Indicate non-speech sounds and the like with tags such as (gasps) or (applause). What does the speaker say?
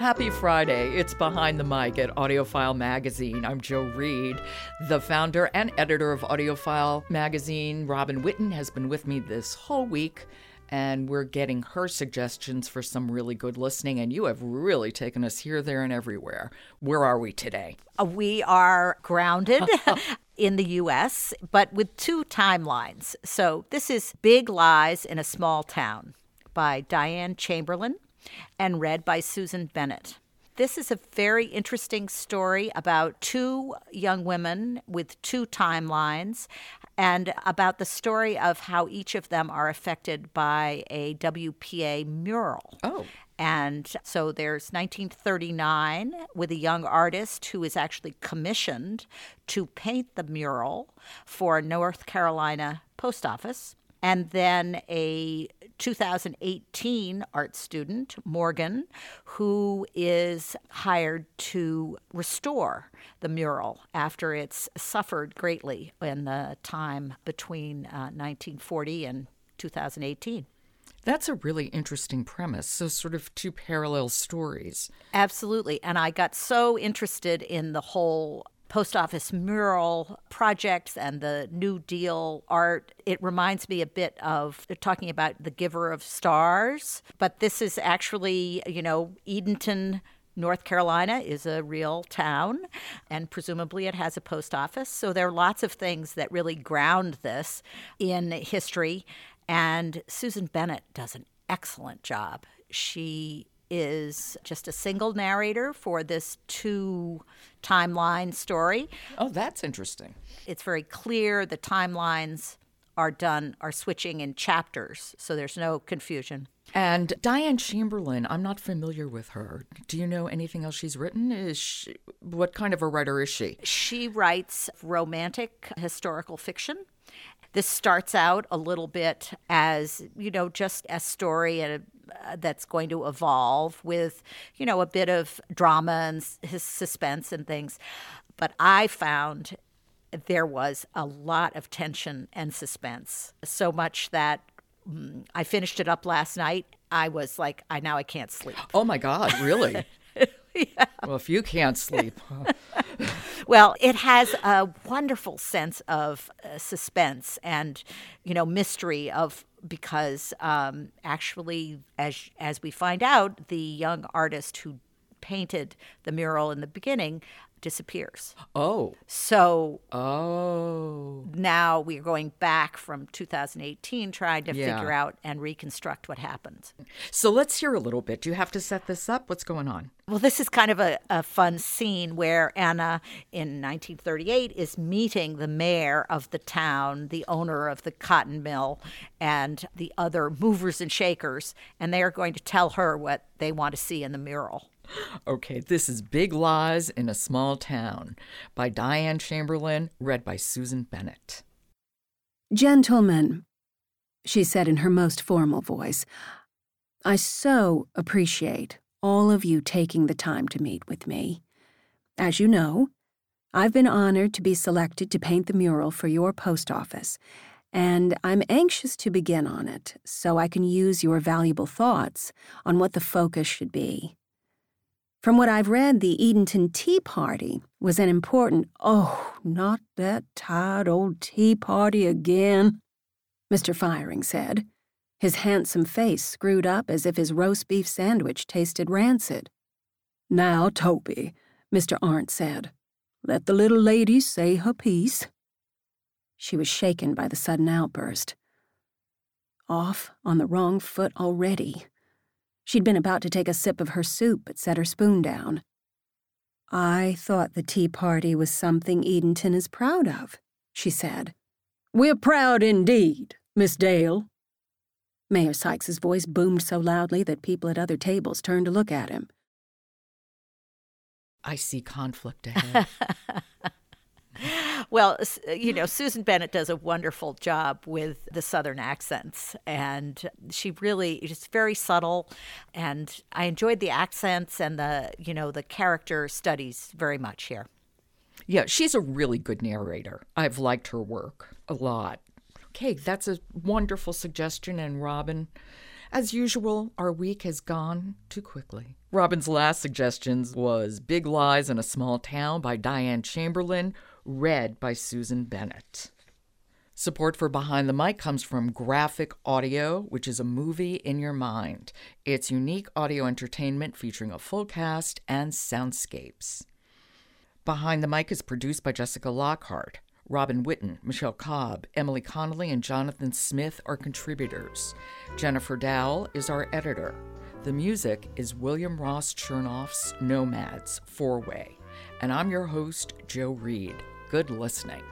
Happy Friday. It's Behind the Mic at AudioFile Magazine. I'm Jo Reed, the founder and editor of AudioFile Magazine. Robin Whitten has been with me this whole week, and we're getting her suggestions for some really good listening. And you have really taken us here, there, and everywhere. Where are we today? Uh, we are grounded. (laughs) in the US, but with two timelines. So, this is Big Lies in a Small Town by Diane Chamberlain and read by Susan Bennett. This is a very interesting story about two young women with two timelines and about the story of how each of them are affected by a WPA mural. Oh. And so there's 1939 with a young artist who is actually commissioned to paint the mural for North Carolina Post Office. And then a 2018 art student, Morgan, who is hired to restore the mural after it's suffered greatly in the time between uh, 1940 and 2018. That's a really interesting premise. So, sort of two parallel stories. Absolutely. And I got so interested in the whole post office mural projects and the New Deal art. It reminds me a bit of talking about the giver of stars, but this is actually, you know, Edenton. North Carolina is a real town, and presumably it has a post office. So there are lots of things that really ground this in history. And Susan Bennett does an excellent job. She is just a single narrator for this two timeline story. Oh, that's interesting. It's very clear the timelines are done, are switching in chapters, so there's no confusion. And Diane Chamberlain, I'm not familiar with her. Do you know anything else she's written? Is she, what kind of a writer is she? She writes romantic historical fiction. This starts out a little bit as, you know, just a story and that's going to evolve with, you know, a bit of drama and his suspense and things. But I found there was a lot of tension and suspense, so much that mm, I finished it up last night. I was like, I now I can't sleep. (gasps) Oh my God, really? (laughs) yeah. Well, if you can't sleep. (laughs) well, it has a wonderful sense of uh, suspense and, you know, mystery of because um, actually, as as we find out, the young artist who painted the mural in the beginning disappears. Oh. So Oh. Now we're going back from 2018 trying to Yeah. figure out and reconstruct what happened. So let's hear a little bit. Do you have to set this up? What's going on? Well, this is kind of a, a fun scene where Anna in 1938 is meeting the mayor of the town, the owner of the cotton mill, and the other movers and shakers, and they are going to tell her what they want to see in the mural. Okay, this is Big Lies in a Small Town by Diane Chamberlain, read by Susan Bennett. Gentlemen, she said in her most formal voice, I so appreciate all of you taking the time to meet with me. As you know, I've been honored to be selected to paint the mural for your post office, and I'm anxious to begin on it so I can use your valuable thoughts on what the focus should be. From what I've read, the Edenton Tea Party was an important, oh, not that tired old tea party again, Mr. Firing said, his handsome face screwed up as if his roast beef sandwich tasted rancid. Now, Toby, Mr. Arndt said, let the little lady say her piece. She was shaken by the sudden outburst. Off on the wrong foot already. She'd been about to take a sip of her soup but set her spoon down. I thought the tea party was something Edenton is proud of, she said. We're proud indeed, Miss Dale. Mayor Sykes's voice boomed so loudly that people at other tables turned to look at him. I see conflict ahead. (laughs) Well, uh, you know, mm. Susan Bennett does a wonderful job with the Southern accents, and she really is very subtle. And I enjoyed the accents and the, you know, the character studies very much here. yeah, she's a really good narrator. I've liked her work a lot. Okay, that's a wonderful suggestion. And Robin, As usual, our week has gone too quickly. Robin's last suggestions was Big Lies in a Small Town by Diane Chamberlain, read by Susan Bennett. Support for Behind the Mic comes from Graphic Audio, which is a movie in your mind. It's unique audio entertainment featuring a full cast and soundscapes. Behind the Mic is produced by Jessica Lockhart. Robin Whitten, Michelle Cobb, Emily Connolly, and Jonathan Smith are contributors. Jennifer Dowell is our editor. The music is William Ross Chernoff's Nomads Four Way. And I'm your host, Jo Reed. Good listening.